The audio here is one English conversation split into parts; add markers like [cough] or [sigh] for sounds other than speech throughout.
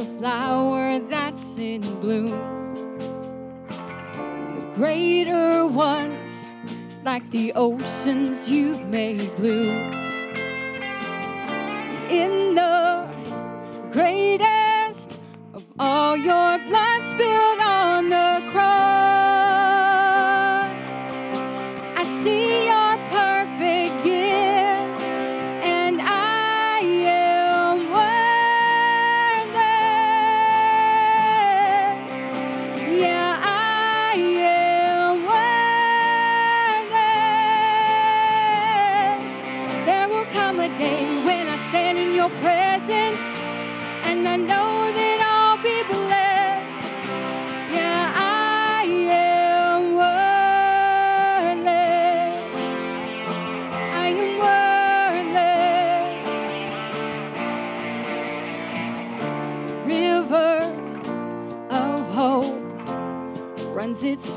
a flower that's in bloom. The greater ones like the oceans you've made blue. In the greatest of all your blood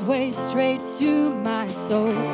way straight to my soul.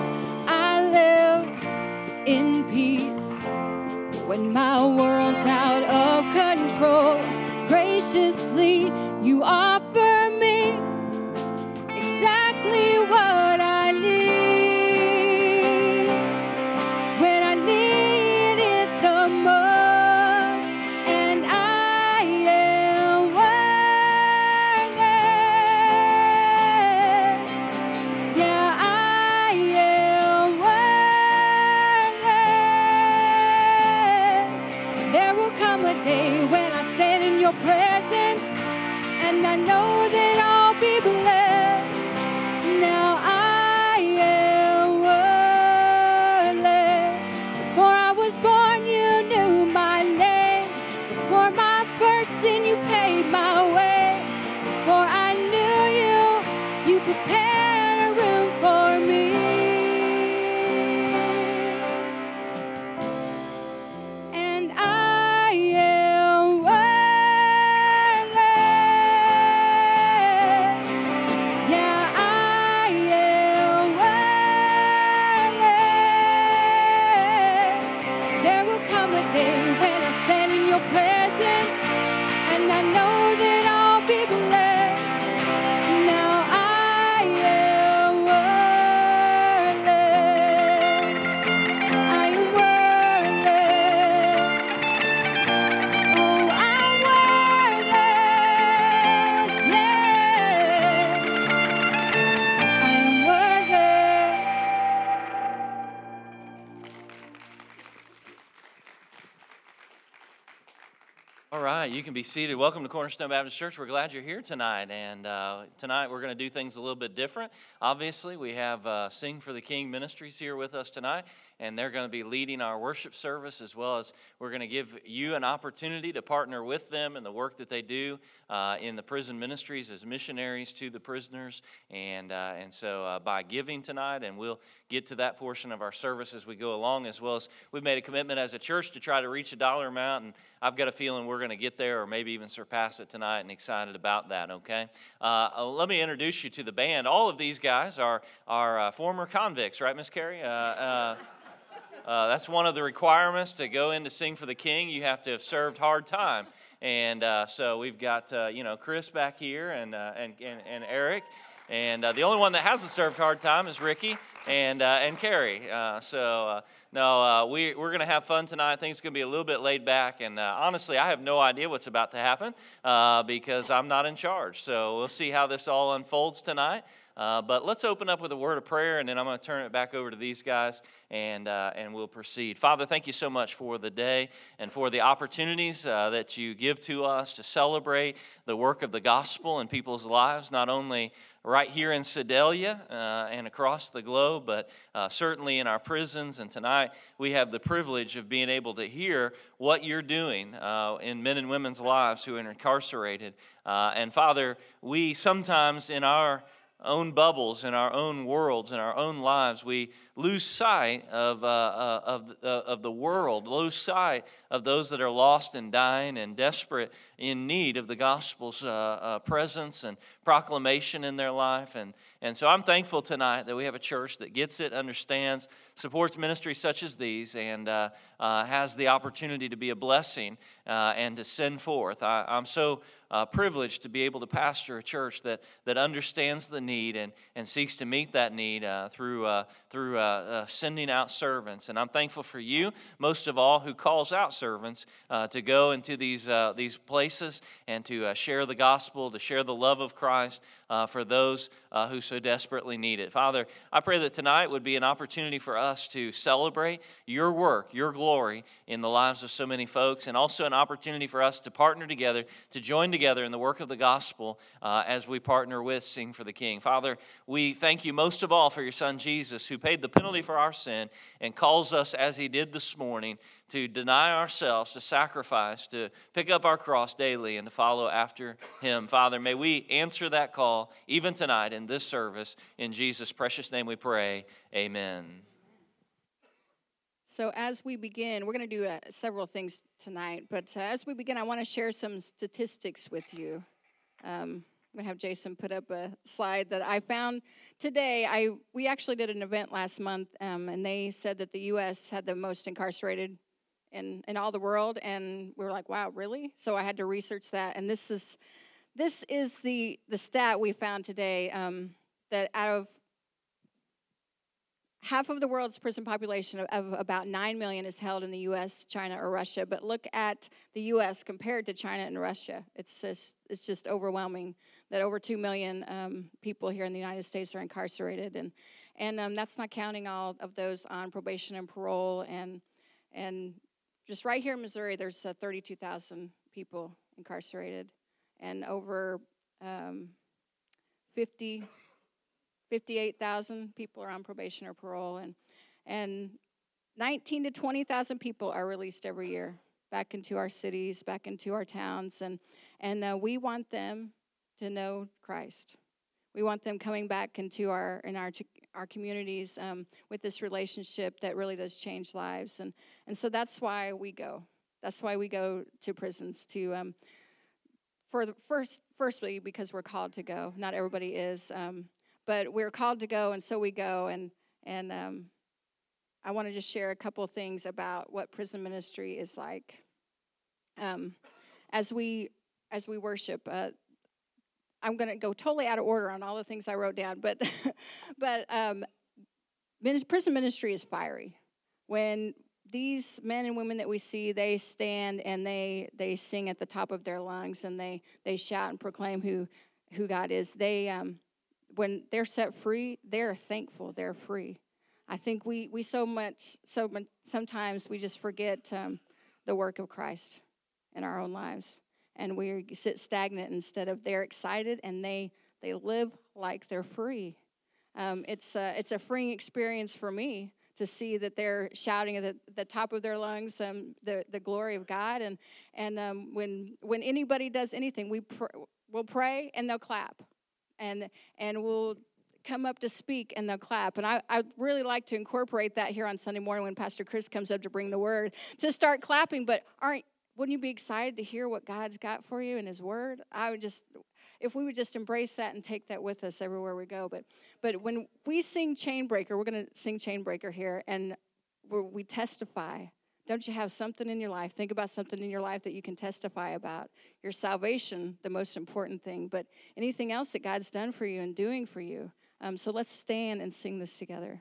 You can be seated. Welcome to Cornerstone Baptist Church. We're glad you're here tonight. And uh, tonight we're going to do things a little bit different. Obviously, we have uh, Sing for the King Ministries here with us tonight, and they're going to be leading our worship service as well as we're going to give you an opportunity to partner with them in the work that they do uh, in the prison ministries as missionaries to the prisoners. And, uh, and so uh, by giving tonight, and we'll get to that portion of our service as we go along, as well as we've made a commitment as a church to try to reach a dollar amount. And I've got a feeling we're going to get there or maybe even surpass it tonight and excited about that, okay? Uh, uh, let me introduce you to the band. All of these guys are, are uh, former convicts, right, Miss Carrie? Uh, that's one of the requirements to go in to sing for the king. You have to have served hard time. And uh, so we've got, uh, you know, Chris back here and, uh, and, and, and Eric. And uh, the only one that hasn't served hard time is Ricky and, uh, and Carrie. So, no, we, we're going to have fun tonight. Things going to be a little bit laid back. And honestly, I have no idea what's about to happen because I'm not in charge. So we'll see how this all unfolds tonight. Uh, but let's open up with a word of prayer, and then I'm going to turn it back over to these guys, and, uh, and we'll proceed. Father, thank you so much for the day and for the opportunities uh, that you give to us to celebrate the work of the gospel in people's lives, not only right here in Sedalia uh, and across the globe, but uh, certainly in our prisons. And tonight we have the privilege of being able to hear what you're doing uh, in men and women's lives who are incarcerated. Uh, and Father, we sometimes in our own bubbles, in our own worlds, in our own lives, we lose sight of, uh, uh, of, uh, of the world, lose sight of those that are lost and dying and desperate in need of the gospel's uh, uh, presence and proclamation in their life. And, and so I'm thankful tonight that we have a church that gets it, understands, supports ministries such as these and uh, uh, has the opportunity to be a blessing uh, and to send forth. I, I'm so uh, privileged to be able to pastor a church that, that understands the need and, and seeks to meet that need through, through sending out servants. And I'm thankful for you, most of all, who calls out servants to go into these, these places and to uh, share the gospel, to share the love of Christ uh, for those uh, who so desperately need it. Father, I pray that tonight would be an opportunity for us to celebrate your work, your glory in the lives of so many folks, and also an opportunity for us to partner together, to join together together in the work of the gospel uh, as we partner with Sing for the King. Father, we thank you most of all for your son Jesus, who paid the penalty for our sin and calls us, as he did this morning, to deny ourselves, to sacrifice, to pick up our cross daily, and to follow after him. Father, may we answer that call even tonight in this service. In Jesus' precious name we pray. Amen. So, as we begin, we're going to do uh, several things tonight, but uh, as we begin, I want to share some statistics with you. Um, I'm going to have Jason put up a slide that I found today. I we actually did an event last month, um, and they said that the U.S. had the most incarcerated in in all the world, and we were like, "Wow, really?" So I had to research that, and this is this is the the stat we found today um, that out of half of the world's prison population of, about 9 million is held in the US, China, or Russia. But look at the US compared to China and Russia. It's just, it's just overwhelming that over 2 million um, people here in the United States are incarcerated. And, and um, that's not counting all of those on probation and parole. And, and just right here in Missouri, there's uh, 32,000 people incarcerated. And over um, 50 58,000 people are on probation or parole, and, and 19 to 20,000 people are released every year back into our cities, back into our towns, and, and uh, we want them to know Christ. We want them coming back into our in our our communities um, with this relationship that really does change lives, and and so that's why we go. That's why we go to prisons to um, for the first firstly because we're called to go. Not everybody is. Um, but we're called to go, and so we go. And and um, I want to just share a couple things about what prison ministry is like. Um, as we as we worship, uh, I'm going to go totally out of order on all the things I wrote down, but [laughs] but um, prison ministry is fiery. When these men and women that we see, they stand and they they sing at the top of their lungs and they they shout and proclaim who who God is. They um, when they're set free, they're thankful they're free. I think we, we so much, so sometimes we just forget um, the work of Christ in our own lives. And we sit stagnant instead of they're excited and they, they live like they're free. Um, it's, a, it's a freeing experience for me to see that they're shouting at the, the top of their lungs um, the, the glory of God. And, and um, when, when anybody does anything, we pr- we'll pray and they'll clap and and we'll come up to speak and they'll clap. And I, I really like to incorporate that here on Sunday morning when Pastor Chris comes up to bring the word to start clapping. But aren't wouldn't you be excited to hear what God's got for you in His Word? I would just, if we would just embrace that and take that with us everywhere we go. But, but when we sing Chainbreaker, we're going to sing Chainbreaker here, and we testify don't you have something in your life? Think about something in your life that you can testify about. Your salvation, the most important thing, but anything else that God's done for you and doing for you. Um, so let's stand and sing this together.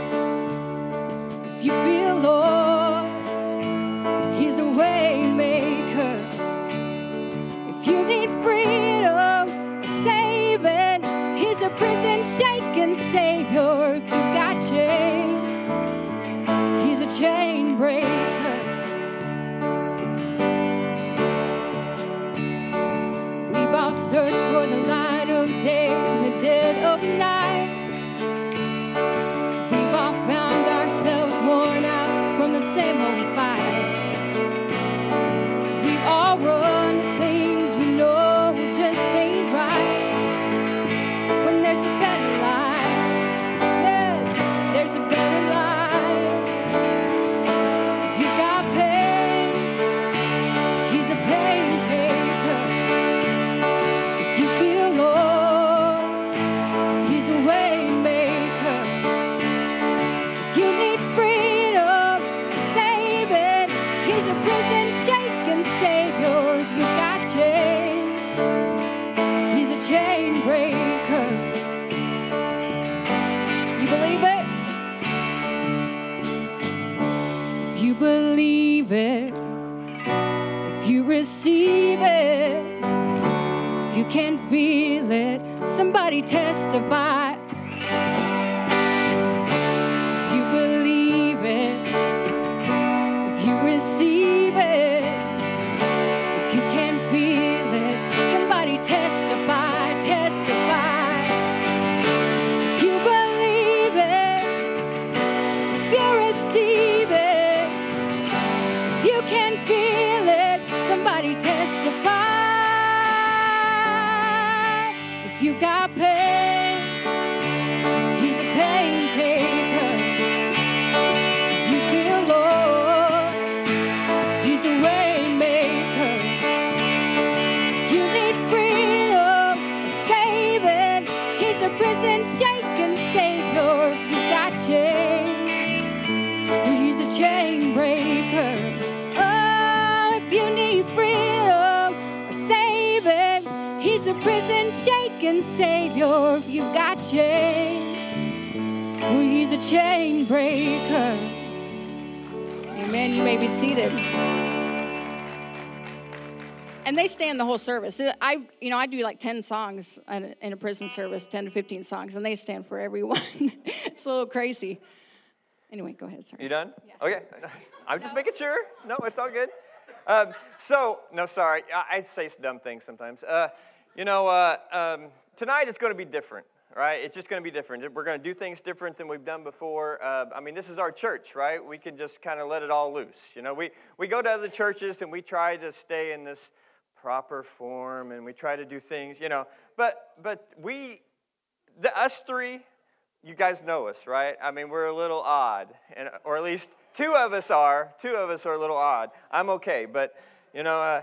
You feel lost, He's a way maker. If you need freedom, saving, He's a prison shaking Savior. If you got chains, He's a chain breaker. We've all searched for the light of day in the dead of night. Can feel it, somebody testify. Savior. If you've got chains, oh, he's a chain breaker. Amen. You may be seated. And they stand the whole service. I, you know, I do like 10 songs in a- prison service, 10 to 15 songs, and they stand for everyone. [laughs] it's a little crazy. Anyway, go ahead. Sorry. You done? Okay. I'm just making sure. No, it's all good. Um, so, no, sorry. I, I say dumb things sometimes. Uh, you know, uh, um, tonight is going to be different, right? It's just going to be different. We're going to do things different than we've done before. Uh, I mean, this is our church, right? We can just kind of let it all loose. You know, we, we go to other churches and we try to stay in this proper form and we try to do things, you know. But, but we, the, us three, you guys know us, right? I mean, we're a little odd, and, or at least two of us are. Two of us are a little odd. I'm okay, but you know, uh,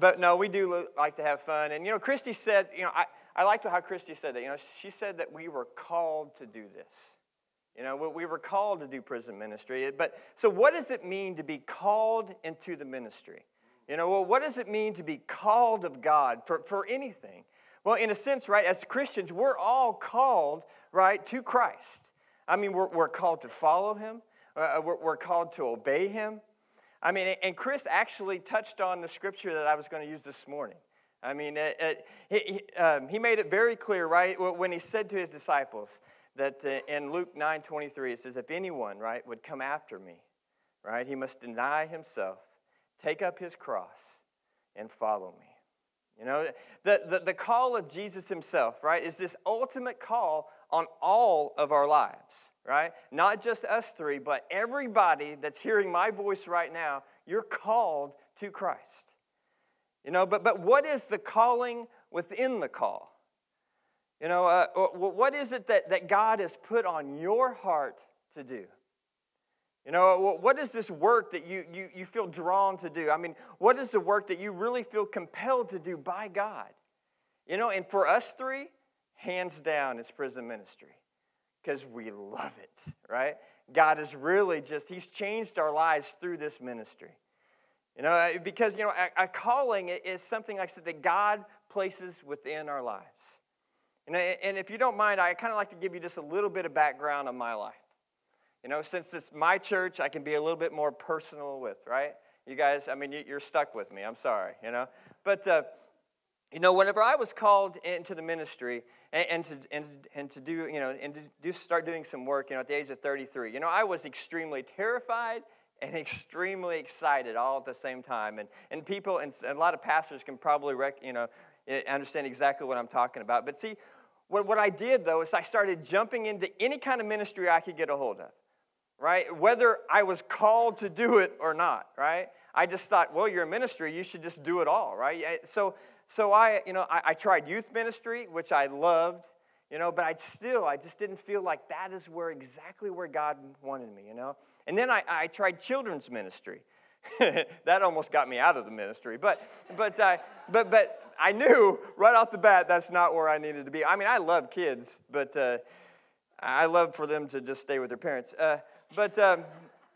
but no, we do like to have fun. And you know, Christy said, you know, I, I liked how Christy said that. You know, she said that we were called to do this. You know, we- we were called to do prison ministry. But so, what does it mean to be called into the ministry? You know, well, what does it mean to be called of God for, for anything? Well, in a sense, right, as Christians, we're all called, right, to Christ. I mean, we're, we're called to follow him, uh, we're, we're called to obey him. I mean, and Chris actually touched on the scripture that I was going to use this morning. I mean, it, it, he, um, he made it very clear, right, when he said to his disciples that uh, in Luke 9 23, it says, If anyone, right, would come after me, right, he must deny himself, take up his cross, and follow me. You know, the, the, the call of Jesus himself, right, is this ultimate call on all of our lives, right? Not just us three, but everybody that's hearing my voice right now, you're called to Christ. You know, but, but what is the calling within the call? You know, uh, what is it that, that God has put on your heart to do? You know, what is this work that you, you, you feel drawn to do? I mean, what is the work that you really feel compelled to do by God? You know, and for us three, hands down, it's prison ministry because we love it, right? God is really just, He's changed our lives through this ministry. You know, because, you know, a, a calling is something like I said that God places within our lives. Know, and if you don't mind, I kind of like to give you just a little bit of background on my life. You know, since it's my church, I can be a little bit more personal with, right? You guys, I mean, you're stuck with me. I'm sorry, you know. But, uh, you know, whenever I was called into the ministry and, and, to, and, and to do, you know, and to do, start doing some work, you know, at the age of 33, you know, I was extremely terrified and [laughs] extremely excited all at the same time. And, and people, and a lot of pastors can probably, rec, you know, understand exactly what I'm talking about. But see, what, what I did though is I started jumping into any kind of ministry I could get a hold of, right? Whether I was called to do it or not, right? I just thought, well, you're a ministry, you should just do it all, right? Eh, so, so I, you know, I, I tried youth ministry, which I loved, you know, but I still, I just didn't feel like that is where exactly where God wanted me, you know. And then I, I tried children's ministry. [laughs] that almost got me out of the ministry, but, but, uh, but, but I knew right off the bat that's not where I needed to be. I mean, I love kids, but uh, I love for them to just stay with their parents. Uh, but um,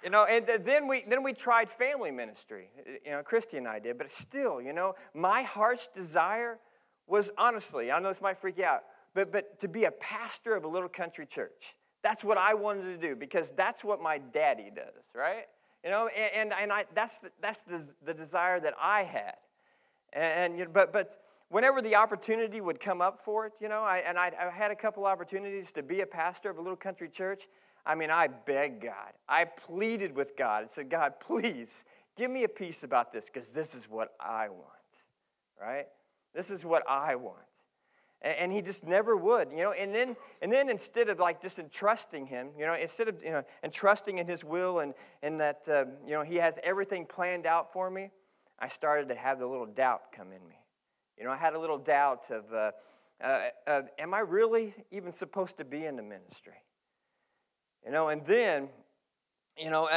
you know, and then we then we tried family ministry. You know, Christy and I did, but still, you know, my heart's desire was honestly, I know this might freak you out, but but to be a pastor of a little country church. That's what I wanted to do because that's what my daddy does, right? You know, and, and, and I, that's, the, that's the, the desire that I had. And, and but, but whenever the opportunity would come up for it, you know, I, and I, I had a couple opportunities to be a pastor of a little country church. I mean, I begged God. I pleaded with God and said, God, please give me a peace about this because this is what I want, right? This is what I want. And, he just never would, you know. And then, and then instead of like just entrusting him, you know, instead of you know entrusting in his will and and that uh, you know he has everything planned out for me, I started to have the little doubt come in me. You know, I had a little doubt of, uh, uh, of am I really even supposed to be in the ministry? You know, and then, you know,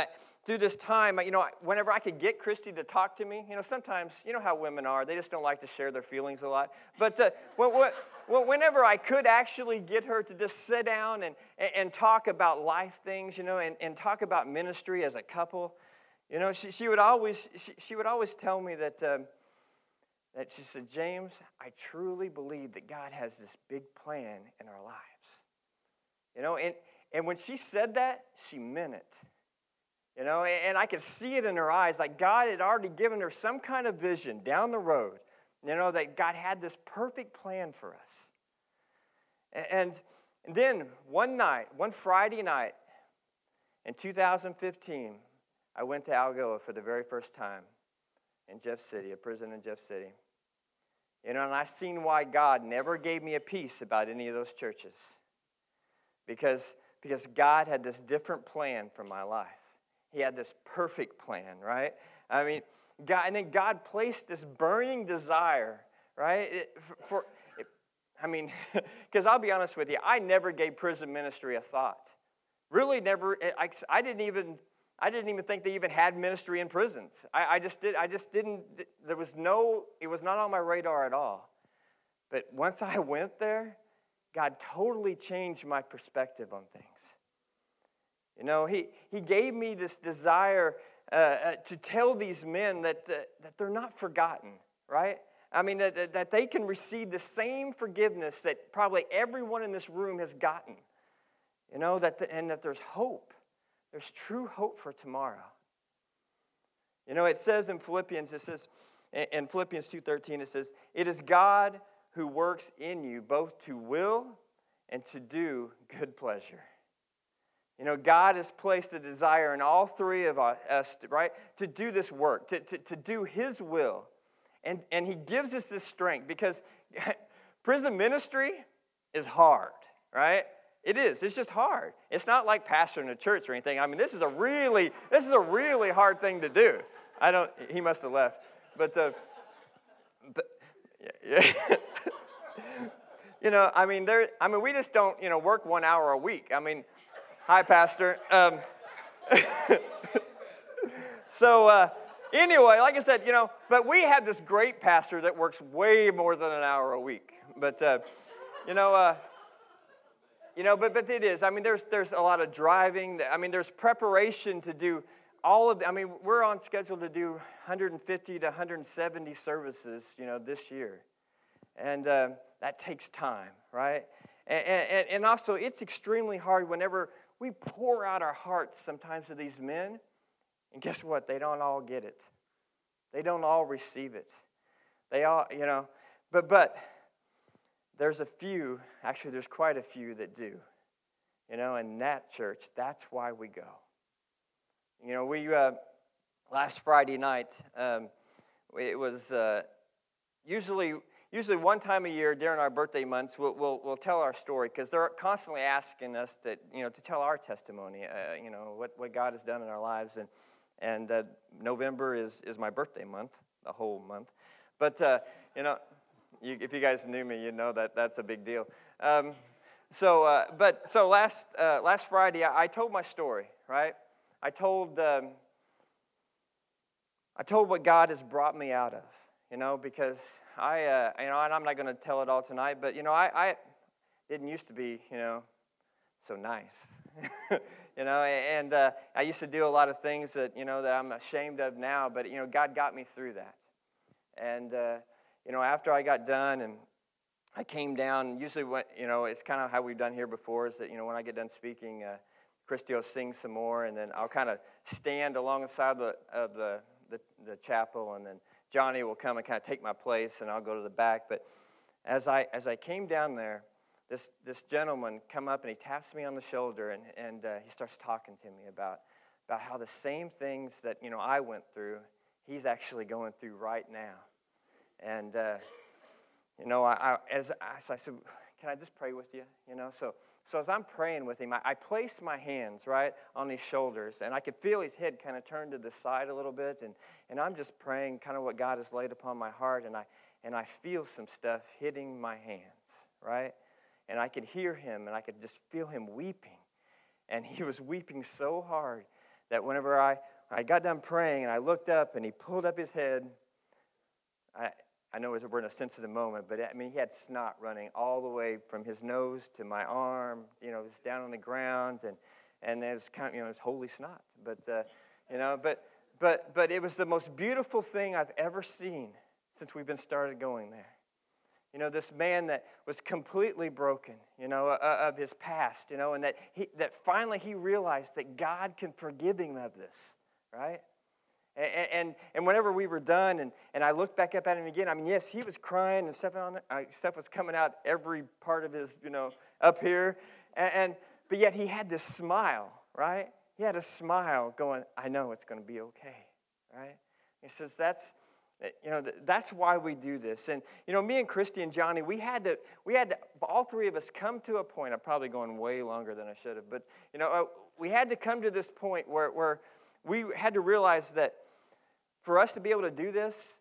through this time, you know, whenever I could get Christy to talk to me, you know, sometimes, you know how women are, they just don't like to share their feelings a lot. But uh, whenever I could actually get her to just sit down and, and talk about life things, you know, and, and talk about ministry as a couple, you know, she, she would always she, she would always tell me that um, that she said, James, I truly believe that God has this big plan in our lives. You know, and, and when she said that, she meant it. You know, and, and I could see it in her eyes, like God had already given her some kind of vision down the road, you know, that God had this perfect plan for us. And, then one night, one Friday night in 2015, I went to Algoa for the very first time in Jeff City, a prison in Jeff City. You know, and I seen why God never gave me a peace about any of those churches. Because, because God had this different plan for my life. He had this perfect plan, right? I mean, God, and then God placed this burning desire, right? It, for, it, I mean, [laughs] because I'll be honest with you, I never gave prison ministry a thought. Really, never. Eh, I, I didn't even I didn't even think they even had ministry in prisons. I, I, just did. I just didn't. There was no. It was not on my radar at all. But once I [laughs] went there, God totally changed my perspective on things. You know, He He gave me this desire uh, uh, to tell these men that uh, that they're not forgotten. Right? I mean, that, that they can receive the same forgiveness that probably everyone in this room has gotten. You know, that the, and that there's hope. There's true hope for tomorrow. You know, it says in Philippians, it says, in Philippians 2.13, it says, It is God who works in you both to will and to do good pleasure. You know, God has placed a desire in all three of us, right, to do this work, to, to, to do His will. And, and He gives us this strength because [laughs] prison ministry is hard, right? It is. It's just hard. It's not like pastoring a church or anything. I mean, this is a really, this is a really hard thing to do. I don't. He must have left, but, uh, but yeah. yeah. [laughs] you know, I mean, there. I mean, we just don't, you know, work one hour a week. I mean, hi, pastor. Um, [laughs] so uh, anyway, like I said, you know, but we have this great pastor that works way more than an hour a week. But uh, you know. Uh, you know, but, but it is. I mean, there's, there's a lot of driving. I mean, there's preparation to do all of, the, I mean, we're on schedule to do 150 to 170 services, you know, this year. And uh, that takes time, right? And, and, and also, it's extremely hard whenever we pour out our hearts sometimes to these men. And guess what? They don't all get it. They don't all receive it. They all, you know, but, but, there's a few, actually, there's quite a few that do. You know, in that church, that's why we go. You know, we, uh, last Friday night, um, it was uh, usually, usually one time a year during our birthday months, we'll, we'll, we'll tell our story because they're constantly asking us that, you know, to tell our testimony, uh, you know, what, what God has done in our lives. And, and uh, November is, is my birthday month, the whole month. But, uh, you know, you, if you guys knew me, you know that that's a big deal. Um, so, uh, but, so last, uh, last Friday, I, I, told my story, right? I told, um, I told what God has brought me out of, you know, because I, uh, you know, and I'm not going to tell it all tonight, but, you know, I, I didn't used to be, you know, so nice. [laughs] you know, and uh, I used to do a lot of things that, you know, that I'm ashamed of now, but, you know, God got me through that. And, uh, you know, after I got done and I came down, usually, what, you know, it's kind of how we've done here before is that, you know, when I get done speaking, uh, Christy will sing some more, and then I'll kind of stand alongside the, of the, the, the chapel, and then Johnny will come and kind of take my place, and I'll go to the back. But as I, as I came down there, this, this gentleman come up and he taps me on the shoulder and, and uh, he starts talking to me about, about how the same things that you know I went through, he's actually going through right now. And uh, you know, I, I, as, as I said, can I just pray with you? You know, so so as I'm praying with him, I, I my hands right on his shoulders, and I could feel his head kind of turn to the side a little bit, and, and I'm just praying kind of what God has laid upon my heart, and I and I feel some stuff hitting my hands, right? And I could hear him, and I could just feel him weeping. And he was weeping so hard that whenever I, I got done praying and I looked up and he pulled up his head, I, I know we're in a sensitive moment, but I mean, he had snot running all the way from his nose to my arm. You know, it was down on the ground, and and it was kind of you know, it was holy snot. But uh, you know, but but but it was the most beautiful thing I've ever seen since we've been started going there. You know, this man that was completely broken, you know, uh, of his past, you know, and that he, that finally he realized that God can forgive him of this, right? And, and, and, whenever we were done, and, and I looked back up at him again, I mean, yes, he was crying and stuff, on, uh, stuff was coming out every part of his, you know, up here. And, and, but yet he had this smile, right? He had a smile going, I know it's going to be okay, right? He says, that's, eh, you know, that's why we do this. And, you know, me and Christy and Johnny, we had to, we had to, all three of us come to a point, I'm probably going way longer than I should have, but, you know, uh, we had to come to this point where, where we had to realize that for us to be able to do this,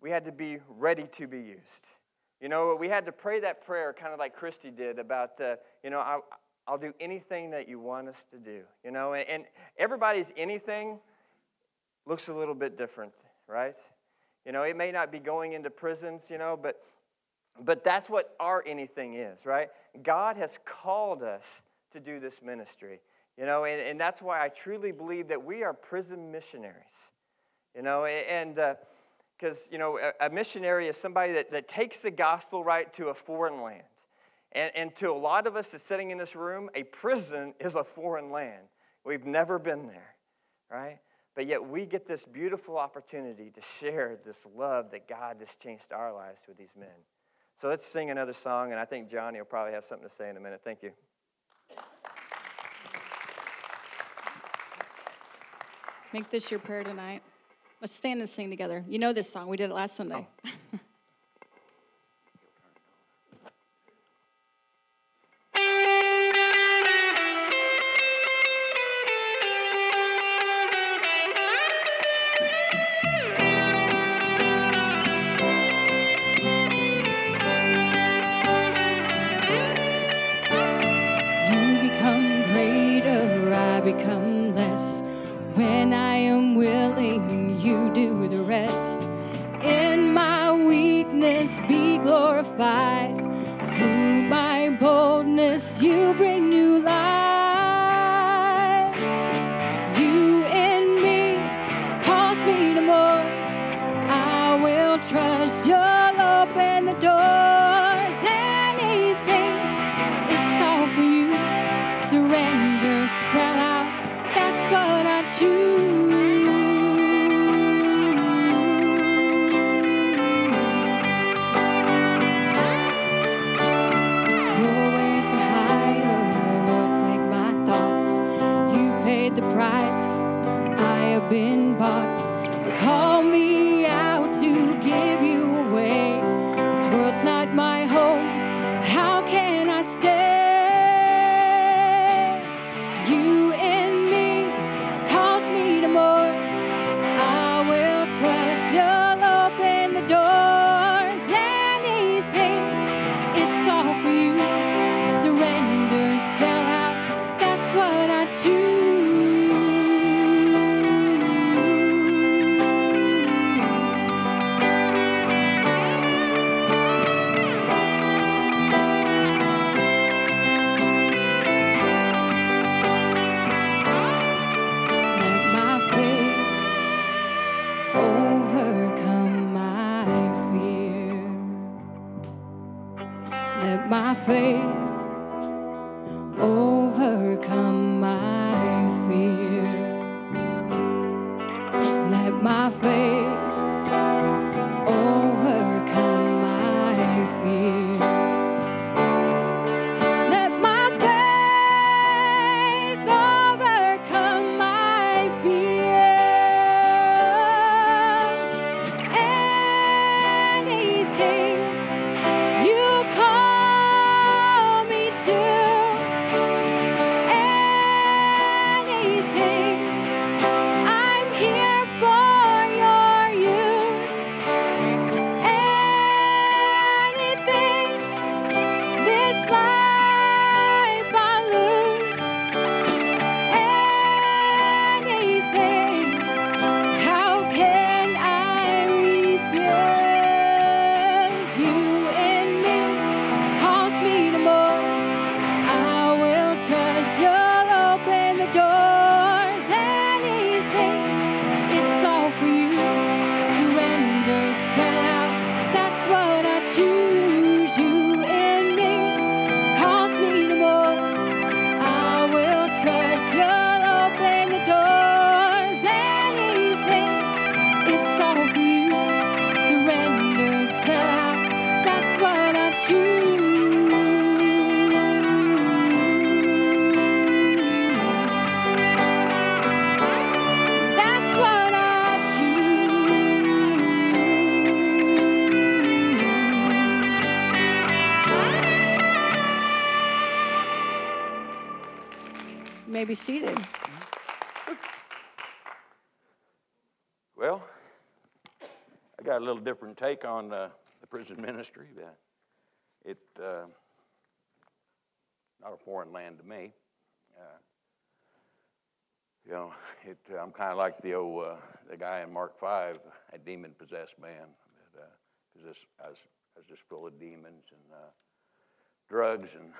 we had to be ready to be used. You know, we had to pray that prayer kind of like Christy did about, uh, you know, I, I'll do anything that you want us to do. You know, and, and everybody's anything looks a little bit different, right? You know, it may not be going into prisons, you know, but but that's what our anything is, right? God has called us to do this ministry. You know, and, and that's why I truly believe that we are prison missionaries. You know, and because, uh, you know, a, a, missionary is somebody that, that takes the gospel right to a foreign land. And, and to a lot of us that's sitting in this room, a prison is a foreign land. We've never been there, right? But yet we get this beautiful opportunity to share this love that God has changed our lives with these men. So let's sing another song, and I think Johnny will probably have something to say in a minute. Thank you. Make this your prayer tonight. Let's stand and sing together. You know this song. We did it last oh. Sunday. Oh. [laughs] take on uh, the prison ministry. It uh, not a foreign land to me. Uh, you know, it, I'm kind of like the old uh, the guy in Mark Five, a demon possessed man. Because I was I was just full of demons and uh, drugs and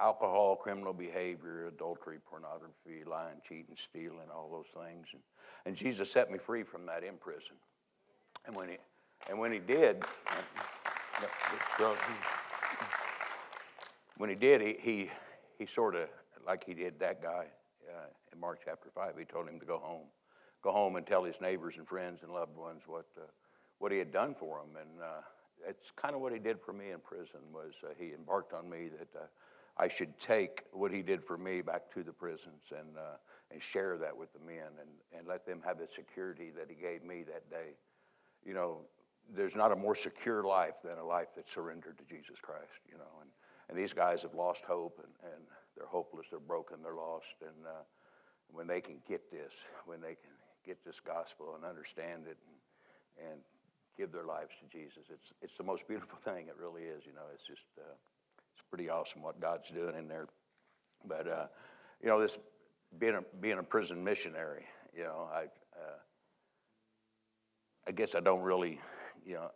alcohol, criminal behavior, adultery, pornography, lying, cheating, stealing, all those things. And, and Jesus set me free from that in prison. And when he, and when he did, when he did, he, he, he sort of, like he did that guy uh, in Mark chapter 5, he told him to go home. Go home and tell his neighbors and friends and loved ones what, uh, what he had done for them. And uh, it's kind of what he did for me in prison was uh, he embarked on me that uh, I should take what he did for me back to the prisons and, uh, and share that with the men and, and let them have the security that he gave me that day. You know, there's not a more secure life than a life that's surrendered to Jesus Christ, you know. And, and these guys have lost hope and, and they're hopeless, they're broken, they're lost. And uh, when they can get this, when they can get this gospel and understand it and, and give their lives to Jesus, it's, it's the most beautiful [laughs] thing. It really is, you know. It's just, uh, it's pretty awesome what God's doing in there. But, uh, you know, this being a, being a prison missionary, you know, I, uh, I guess I don't really, you know,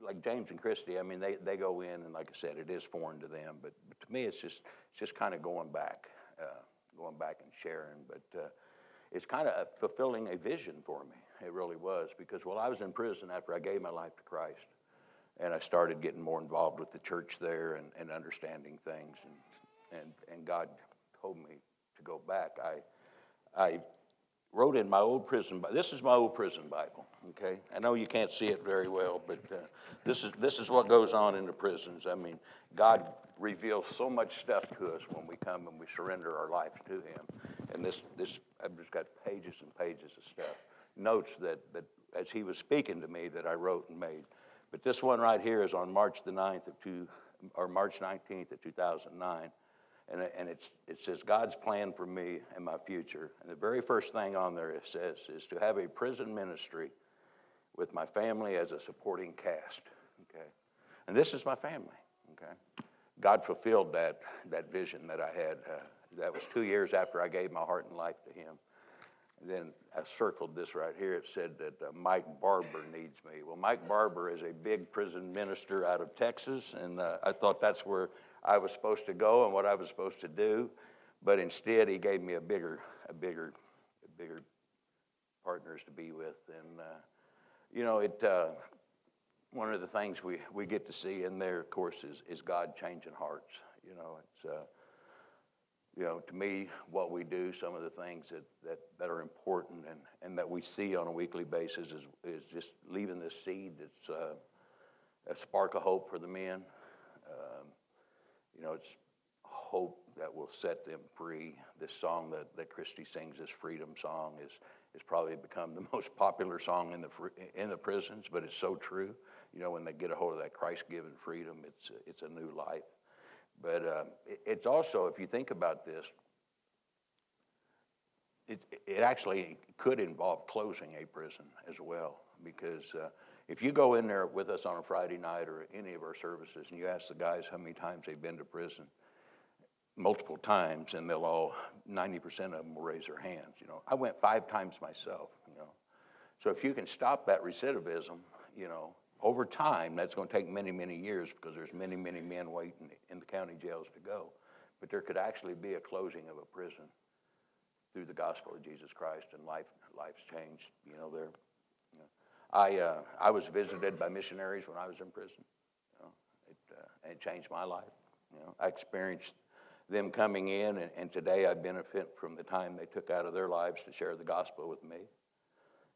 like James and Christy, I mean, they, they go in, and like I said, it is foreign to them. But, but to me, it's just it's just kind of going back, uh, going back and sharing. But uh, it's kind of fulfilling a vision for me. It really was because while I was in prison after I gave my life to Christ, and I started getting more involved with the church there and, and understanding things, and, and and God told me to go back. I I wrote in my old prison. This is my old prison Bible. Okay, I know you can't see it very well, but uh, this is this is what goes on in the prisons. I mean, God reveals so much stuff to us when we come and we surrender our lives to Him. And this this I've just got pages and pages of stuff, notes that that as He was speaking to me that I wrote and made. But this one right here is on March the 9th of two, or March 19th of 2009. And, and it says God's plan for me and my future. And the very first thing on there it says is to have a prison ministry with my family as a supporting cast. Okay. And this is my family. Okay. God fulfilled that, that vision that I had. Uh, that was two years after I gave my heart and life to Him. And then I circled this right here. It said that uh, Mike Barber needs me. Well, Mike Barber is a big prison minister out of Texas, and uh, I thought that's where I was supposed to go and what I was supposed to do. But instead, he gave me a bigger, a bigger, a bigger partners to be with. And uh, you know, it. Uh, one of the things we, we get to see in there, of course, is, is God changing hearts. You know, it's, uh, you know, to me, what we do, some of the things that, that, that are important and, and that we see on a weekly basis is, is just leaving this seed that's uh, a spark of hope for the men. Um, you know, it's hope that will set them free. This song that, that Christy sings, this freedom song, is, is probably become the [laughs] most popular song in the, in the prisons, but it's so true. You know, when they get a hold of that Christ-given freedom, it's, it's a new life. But uh, it, it's also, if you think about this, it, it actually could involve closing a prison as well. Because uh, if you go in there with us on a Friday night or any of our services and you ask the guys how many times they've been to prison, multiple times, and they'll all, 90% of them will raise their hands. You know, I went five times myself, you know. So if you can stop that recidivism, you know, over time, that's going to take many, many years because there's many, many men waiting in the county jails to go. But there could actually be a closing of a prison through the gospel of Jesus Christ, and life, life's changed. You know, there. I uh, I was visited by missionaries when I was in prison. You know, it uh, it changed my life. You know, I experienced them coming in, and, and today I benefit from the time they took out of their lives to share the gospel with me.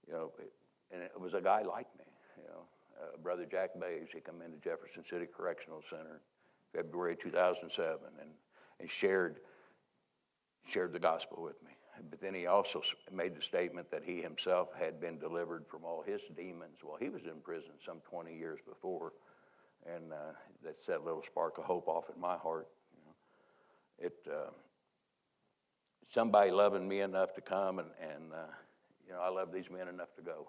You know, it, and it was a guy like me. You know, uh, Brother Jack Bays. He came into Jefferson City Correctional Center February 2007 and, and shared, shared the gospel with me. But then he also made the statement that he himself had been delivered from all his demons. Well, he was in prison some 20 years before, and uh, that set a little spark of hope off in my heart. You know. It uh, somebody loving me enough to come, and, and uh, you know I love these men enough to go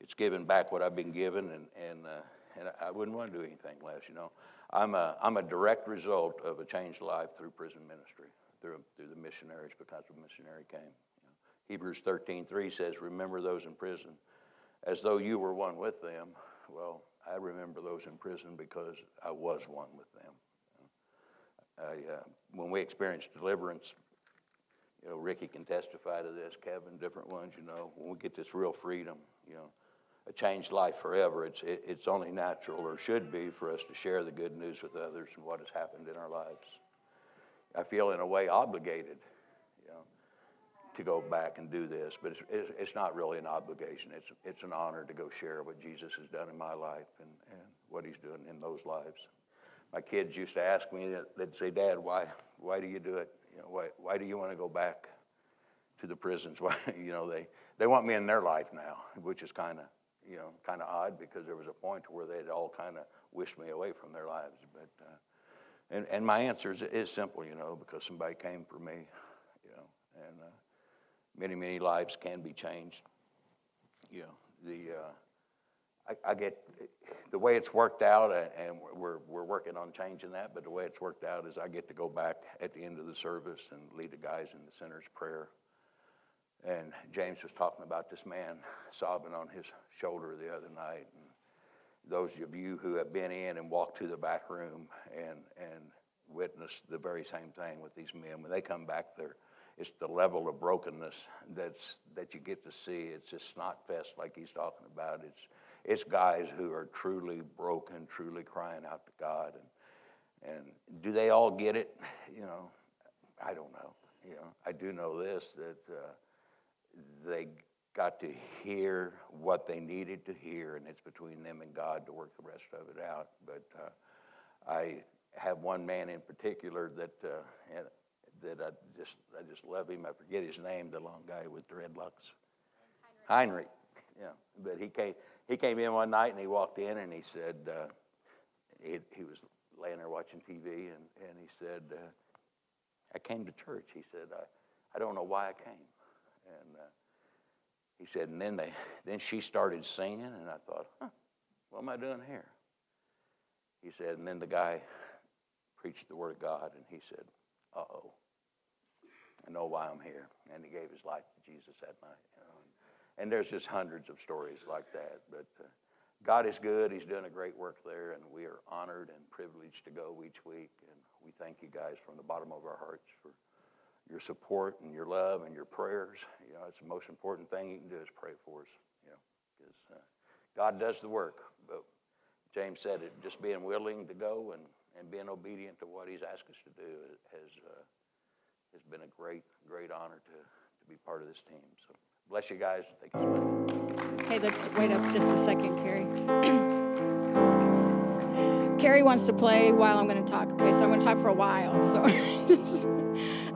it's giving back what I've been given, and and uh, and I wouldn't want to do anything less. You know, I'm a I'm a direct result of a changed life through prison ministry, through through the missionaries because a missionary came. You know, Hebrews 13:3 says, "Remember those in prison, as though you were one with them." Well, I remember those in prison because I was one with them. I, uh, when we experienced deliverance, you know, Ricky can testify to this, Kevin, different ones, you know, when we get this real freedom, you know, a changed life forever. It's, it, it's only natural or should be for us to share the good news with others and what has happened in our lives. I feel in a way obligated, you know, to go back and do this, but it's, it's not really an obligation. It's, it's an honor to go share what Jesus has done in my life and, and what he's doing in those lives. My kids used to ask me, they'd say, Dad, why, why do you do it? You know, why, why do you want to go back to the prisons? [laughs] Why, you know, they, they want me in their life now, which is kind of you know, kind of odd because there was a point where they'd all kind of wished me away from their lives. But, uh, and, and my answer is, is, simple, you know, because somebody came for me, you know, and uh, many, many lives can be changed. You know, the, uh, I, I, get the way it's worked out, and we're, we're working on changing that, but the way it's worked out is I get to go back at the end of the service and lead the guys in the sinner's prayer and James was talking about this man sobbing on his shoulder the other night. And those of you who have been in and walked to the back room and, and witnessed the very same thing with these men, when they come back there, it's the level of brokenness that's, that you get to see. It's a snot fest like he's talking about. It's, it's guys who are truly broken, truly crying out to God. And, and do they all get it? You know, I don't know. You know, I do know this, that uh, they got to hear what they needed to hear, and it's between them and God to work the rest of it out. But uh, I have one man in particular that uh, that I just I just love him. I forget his name, the long guy with dreadlocks. Heinrich. Heinrich. Yeah, but he came. He came in one night and he walked in and he said uh, he he was laying there watching TV and and he said uh, I came to church. He said I I don't know why I came, and uh, he said and then they then she started singing and I thought, huh, what am I doing here? He said and then the guy preached the word of God and he said, uh oh. I know why I'm here. And he gave his life to Jesus that night. You know. And there's just hundreds of stories like that. But uh, God is good. He's doing a great work there, and we are honored and privileged to go each week. And we thank you guys from the bottom of our hearts for your support and your love and your prayers. You know, it's the most important thing you can do is pray for us. You know, because uh, God does the work. But James said it, just being willing to go and, and being obedient to what He's asked us to do has. Uh, has been a great, great honor to, to be part of this team. So bless you guys. Thank you so much. Hey, let's wait up just a second, Carrie. Carrie wants to play while I'm going to talk. Okay, so I'm going to talk for a while. So, [laughs]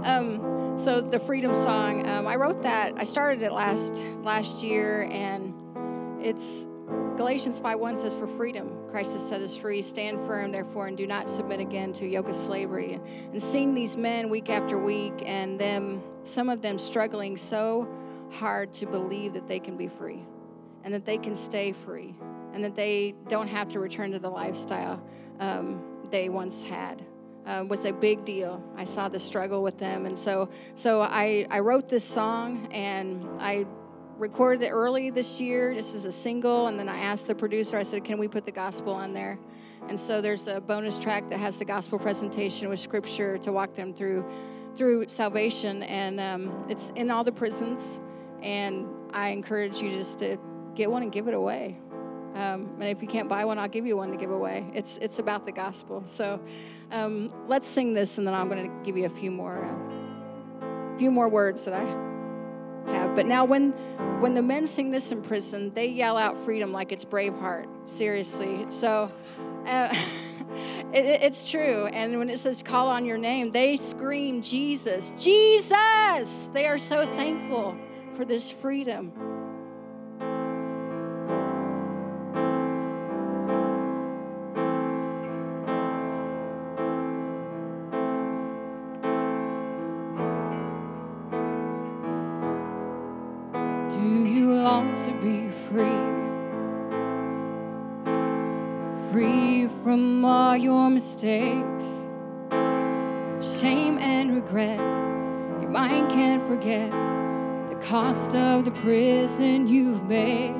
um, so the freedom song, um, I wrote that. I started it last last year, and it's Galatians 5:1 says, "For freedom, Christ has set us free. Stand firm, therefore, and do not submit again to yoke of slavery." And seeing these men week after week, and them, some of them struggling so hard to believe that they can be free, and that they can stay free, and that they don't have to return to the lifestyle um, they once had. Uh, was a big deal. I saw the struggle with them, and so so I I wrote this song, and I recorded it early this year just as a single. And then i asked the producer i said can we put the gospel on there? And so there's a bonus track that has the gospel presentation with scripture to walk them through through salvation. And um, it's in all the prisons. And i encourage you just to get one and give it away. Um, and if you can't buy one i'll give you one to give away. It's it's about the gospel. So um, let's sing this and then i'm going to give you a few more uh, few more words that i have. But now, when when the men sing this in prison, they yell out freedom like it's Braveheart. Seriously. So. Uh, [laughs] it, it's true. And when it says call on your name, they scream, Jesus, Jesus! They are so thankful for this freedom. Mistakes, shame and regret. Your mind can't forget the cost of the prison you've made.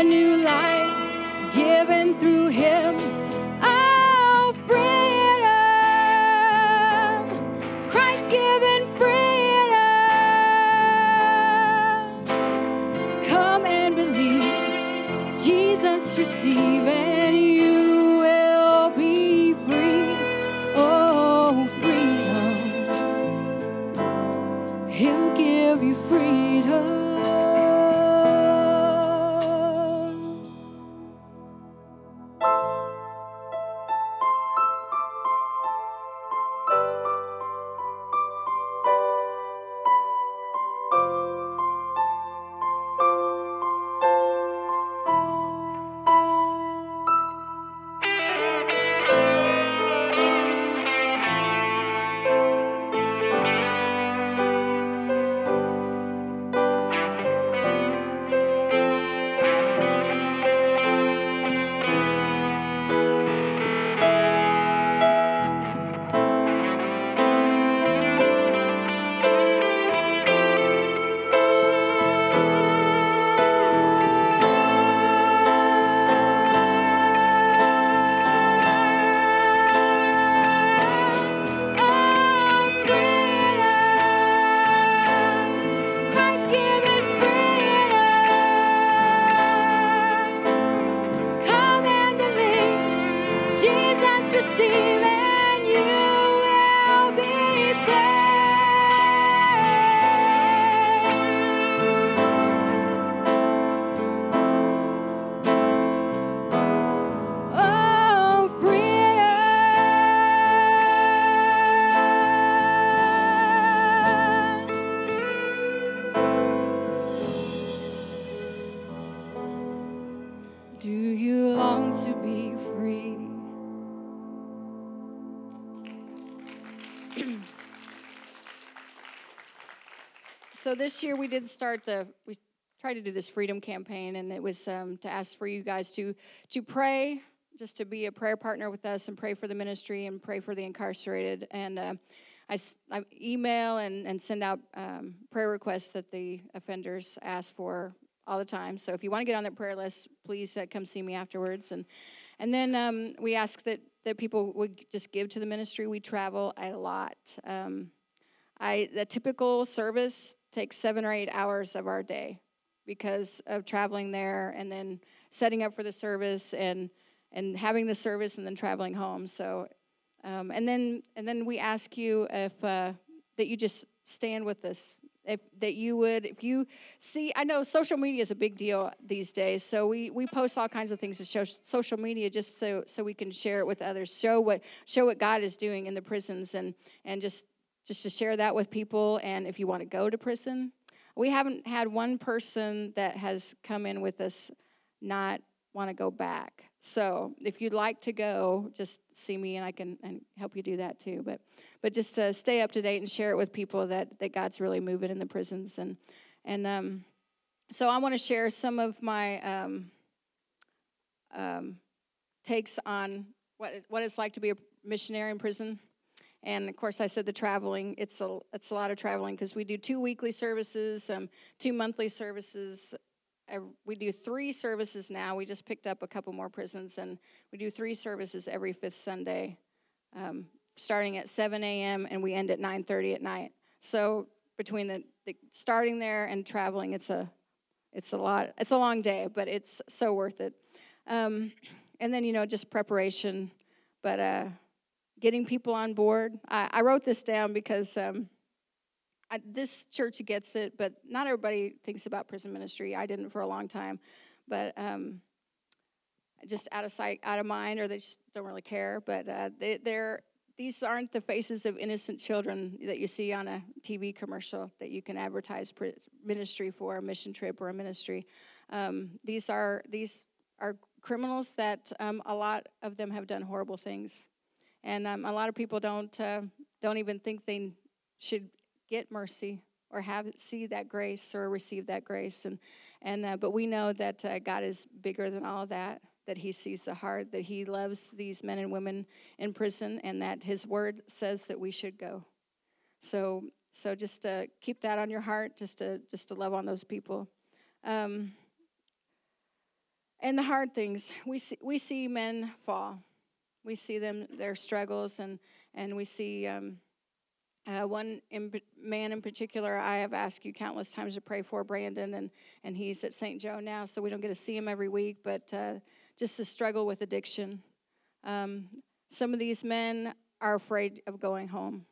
a new life given through Him. So this year we did start the we tried to do this freedom campaign and it was um, to ask for you guys to to pray just to be a prayer partner with us and pray for the ministry and pray for the incarcerated. And uh, I, I email and, and send out um, prayer requests that the offenders ask for all the time. So if you want to get on that prayer list please uh, come see me afterwards. And and then um, we ask that that people would just give to the ministry. We travel a lot. Um, I the typical service takes seven or eight hours of our day because of traveling there and then setting up for the service and and having the service and then traveling home. So, um, and then and then we ask you if uh, that you just stand with us. If that you would, if you see, I know social media is a big deal these days. So we we post all kinds of things to show social media just so so we can share it with others. Show what show what God is doing in the prisons and and just just to share that with people. And if you want to go to prison, we haven't had one person that has come in with us not want to go back. So if you'd like to go, just see me and I can and help you do that too. But but just uh, stay up to date and share it with people that that God's really moving in the prisons and and um, so I want to share some of my um, um, takes on what what it's like to be a missionary in prison. And of course, I said the traveling. It's a it's a lot of traveling because we do two weekly services, um, two monthly services. We do three services now. We just picked up a couple more prisons, and we do three services every fifth Sunday, um, starting at 7 a.m. and we end at 9:30 at night. So between the, the starting there and traveling, it's a it's a lot. It's a long day, but it's so worth it. Um, and then you know just preparation, but uh, getting people on board. I, I wrote this down because um, I, this church gets it, but not everybody thinks about prison ministry. I didn't for a long time, but um, just out of sight, out of mind, or they just don't really care. But uh, they, they're these aren't the faces of innocent children that you see on a TV commercial that you can advertise ministry for a mission trip or a ministry. Um, these are these are criminals that um, a lot of them have done horrible things, and um, a lot of people don't uh, don't even think they should get mercy or have see that grace or receive that grace. And and uh, but we know that uh, God is bigger than all that. That He sees the heart. That He loves these men and women in prison, and that His Word says that we should go. So so just uh, keep that on your heart. Just to just to love on those people. Um, and the hard things. We see, we see men fall. We see them their struggles, and and we see um, uh, one in, man in particular. I have asked you countless times to pray for Brandon, and and he's at St. Joe now, so we don't get to see him every week. But uh, just the struggle with addiction. Um, some of these men are afraid of going home.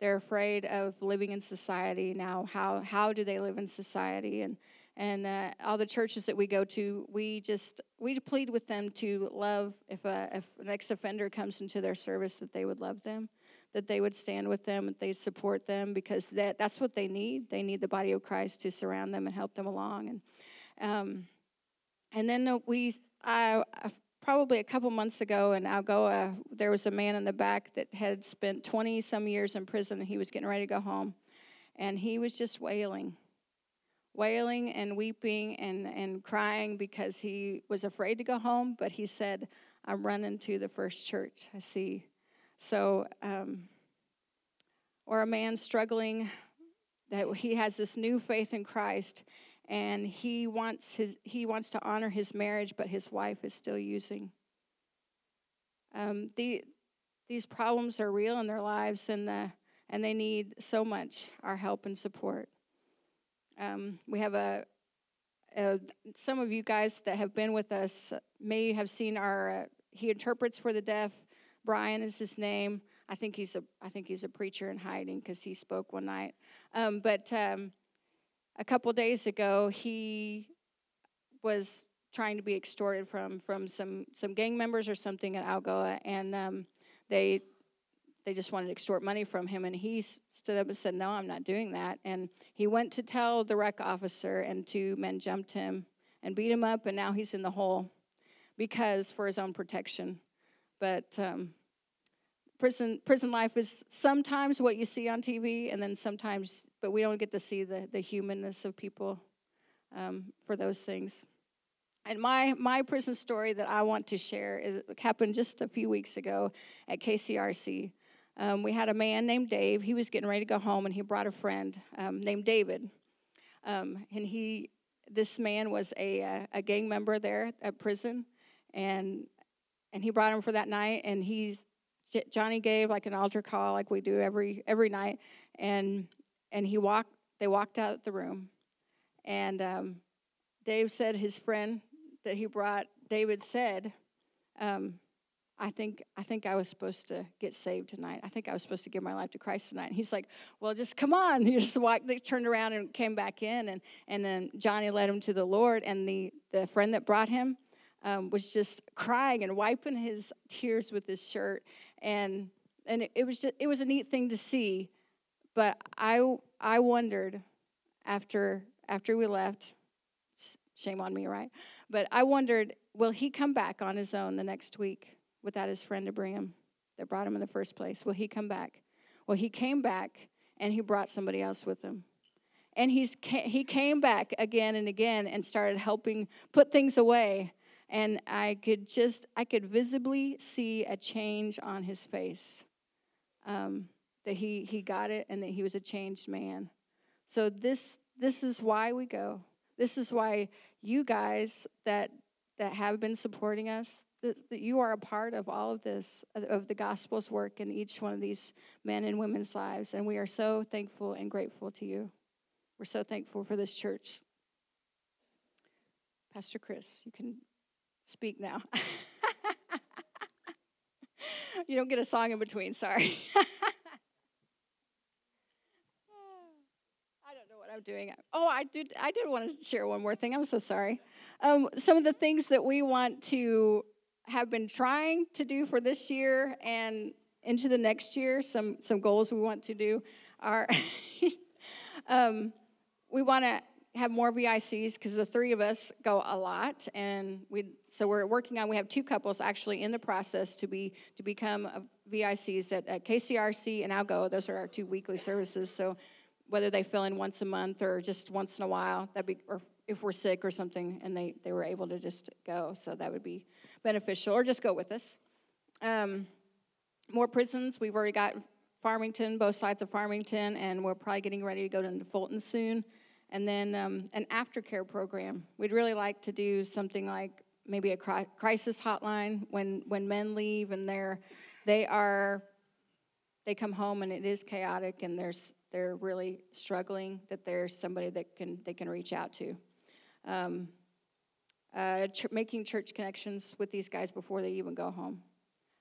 They're afraid of living in society now. How how do they live in society? And and uh, all the churches that we go to, we just we plead with them to love. If a if an ex offender comes into their service, that they would love them, that they would stand with them, that they'd support them, because that that's what they need. They need the body of Christ to surround them and help them along. And um, and then uh, we I, I probably a couple months ago in Algoa, there was a man in the back that had spent 20 some years in prison and he was getting ready to go home. And he was just wailing wailing and weeping and, and crying because he was afraid to go home, but he said, I'm running to the first church I see. So, um, or a man struggling that he has this new faith in Christ and he wants his he wants to honor his marriage, but his wife is still using. Um, the, these problems are real in their lives, and the, and they need so much our help and support. Um, we have a, a, some of you guys that have been with us may have seen our uh, he interprets for the deaf. Brian is his name. I think he's a I think he's a preacher in hiding because he spoke one night. Um, but um, a couple days ago, he was trying to be extorted from from some some gang members or something at Algoa, and um, they they just wanted to extort money from him. And he stood up and said, No, I'm not doing that. And he went to tell the rec officer, and two men jumped him and beat him up, and now he's in the hole because for his own protection. But um, prison prison life is sometimes what you see on TV, and then sometimes, but we don't get to see the the humanness of people um, for those things. And my my prison story that I want to share is, happened just a few weeks ago at KCRC um, we had a man named Dave. He was getting ready to go home, and he brought a friend um, named David. Um, and he, this man was a, a, a gang member there at prison, and and he brought him for that night. And he's Johnny gave like an altar call, like we do every every night, and and he walked. They walked out the room, and um, Dave said his friend that he brought. David said. Um, I think I think I was supposed to get saved tonight. I think I was supposed to give my life to Christ tonight. And he's like, Well, just come on. [laughs] He just walked, they turned around and came back in and, and then Johnny led him to the Lord and the, the friend that brought him um, was just crying and wiping his tears with his shirt. And and it, it was just it was a neat thing to see. But I I wondered after after we left, shame on me, right? But I wondered, will he come back on his own the next week? Without his friend to bring him that brought him in the first place? Will he come back? Well, he came back and he brought somebody else with him. And he's, he came back again and again and started helping put things away. And I could just, I could visibly see a change on his face. Um, that he, he got it and that he was a changed man. So this, this is why we go. This is why you guys that, that have been supporting us, that, that you are a part of all of this, of the gospel's work in each one of these men and women's lives. And we are so thankful and grateful to you. We're so thankful for this church. Pastor Chris, you can speak now. [laughs] you don't get a song in between, sorry. [laughs] I don't know what I'm doing. Oh, I did I did want to share one more thing. I'm so sorry. Um, some of the things that we want to have been trying to do for this year and into the next year, some, some goals we want to do are [laughs] um, we want to have more VICs because the three of us go a lot, and we so we're working on. We have two couples actually in the process to be to become VICs at, at KCRC and Algoa. Those are our two weekly services. So whether they fill in once a month or just once in a while, that be or if we're sick or something, and they they were able to just go, so that would be beneficial, or just go with us. Um, more prisons. We've already got Farmington, both sides of Farmington, and we're probably getting ready to go to Fulton soon. and then um, an aftercare program. We'd really like to do something like maybe a crisis hotline when when men leave and they're they are they come home and it is chaotic and there's they're really struggling that there's somebody that can they can reach out to um, uh, ch- making church connections with these guys before they even go home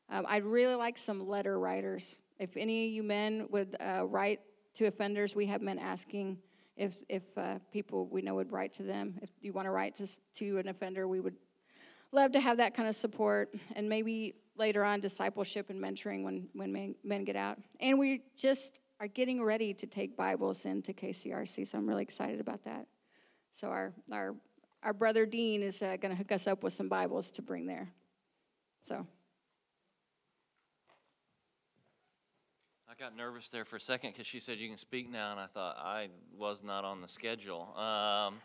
um, i'd really like some letter writers if any of you men would uh, write to offenders we have men asking if if uh, people we know would write to them if you want to write to, to an offender we would love to have that kind of support and maybe later on discipleship and mentoring when, when men, men get out. And we just are getting ready to take Bibles into KCRC, so I'm really excited about that. So our, our, our brother Dean is uh, going to hook us up with some Bibles to bring there. So. I got nervous there for a second because she said you can speak now, and I thought I was not on the schedule. Um,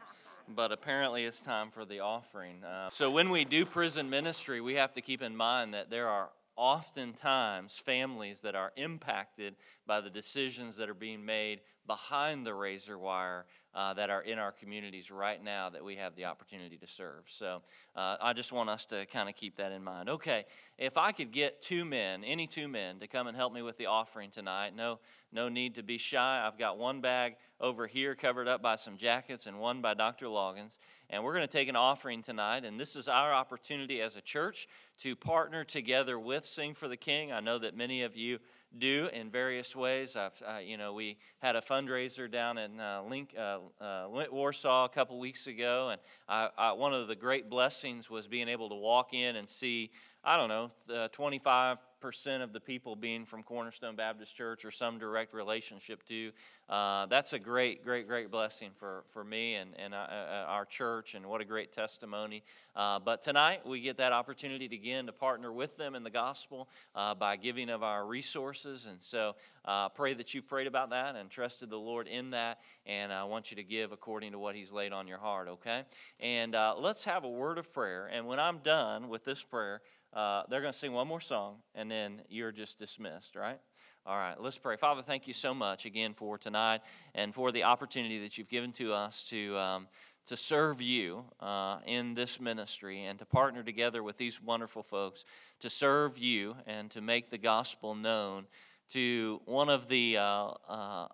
but apparently it's time for the offering. Uh, so when we do prison ministry, we have to keep in mind that there are oftentimes families that are impacted by the decisions that are being made behind the razor wire uh, that are in our communities right now that we have the opportunity to serve. So uh, I just want us to kind of keep that in mind. Okay, if I could get two men, any two men, to come and help me with the offering tonight, no, no need to be shy. I've got one bag over here covered up by some jackets and one by Dr. Loggins. And we're going to take an offering tonight. And this is our opportunity as a church to partner together with Sing for the King. I know that many of you do in various ways. I've, uh, you know, we had a fundraiser down in uh, Link, uh, uh Warsaw a couple weeks ago, and I, I, one of the great blessings was being able to walk in and see, I don't know, 25 percent of the people being from Cornerstone Baptist Church or some direct relationship to. Uh, that's a great, great, great blessing for, for me and, and uh, uh, our church, and what a great testimony. Uh, but tonight, we get that opportunity to, again to partner with them in the gospel uh, by giving of our resources. And so, uh, pray that you prayed about that and trusted the Lord in that. And I want you to give according to what He's laid on your heart, okay? And let's have a word of prayer. And when I'm done with this prayer, uh, they're going to sing one more song, and then you're just dismissed, right? All right, let's pray. Father, thank you so much again for tonight and for the opportunity that you've given to us to, um, to serve you uh, in this ministry and to partner together with these wonderful folks to serve you and to make the gospel known to one of the uh, uh,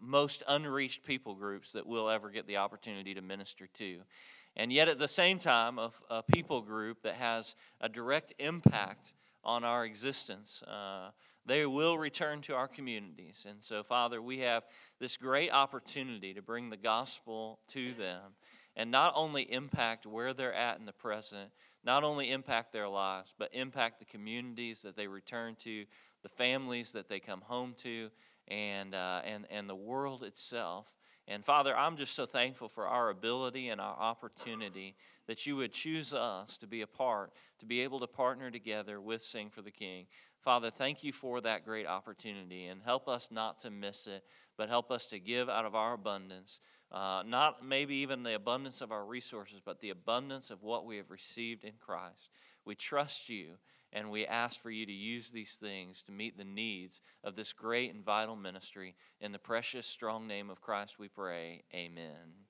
most unreached people groups that we'll ever get the opportunity to minister to and yet at the same time, a, a people group that has a direct impact on our existence. Uh, they will return to our communities. And so, Father, we have this great opportunity to bring the gospel to them and not only impact where they're at in the present, not only impact their lives, but impact the communities that they return to, the families that they come home to, and, uh, and, and the world itself. And Father, I'm just so thankful for our ability and our opportunity that you would choose us to be a part, to be able to partner together with Sing for the King. Father, thank you for that great opportunity and help us not to miss it, but help us to give out of our abundance. Uh, not maybe even the abundance of our resources, but the abundance of what we have received in Christ. We trust you and we ask for you to use these things to meet the needs of this great and vital ministry. In the precious, strong name of Christ, we pray. Amen.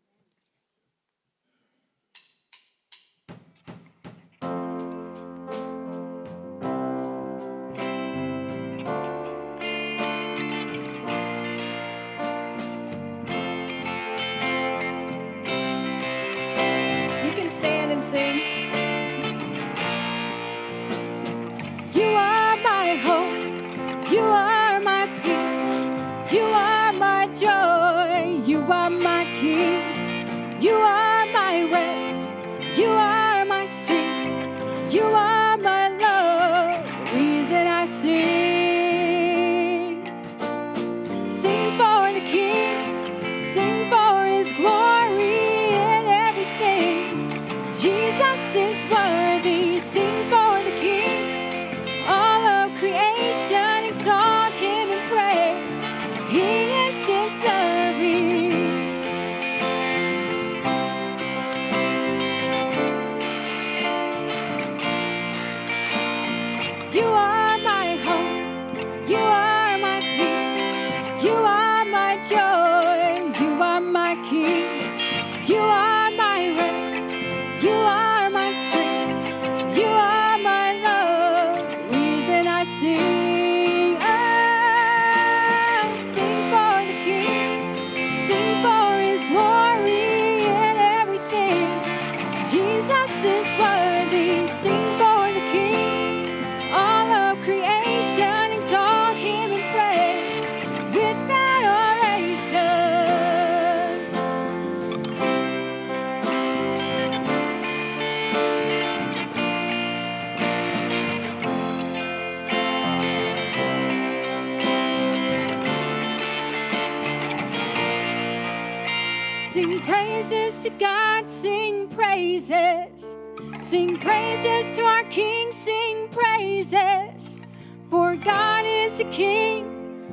Praises to our King, sing praises. For God is the King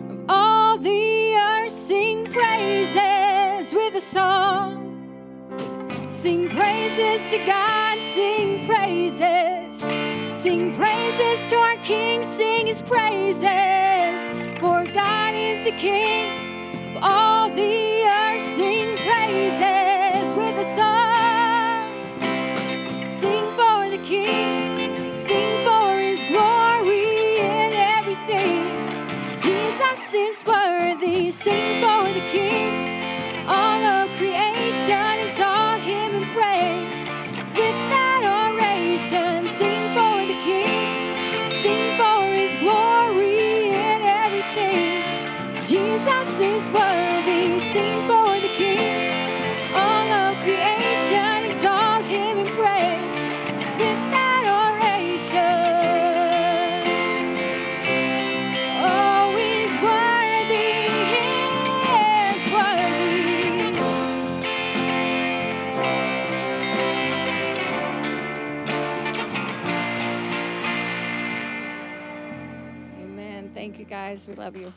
of all the earth. Sing praises with a song. Sing praises to God, sing praises. Sing praises to our King, sing his praises. For God is the King We love you.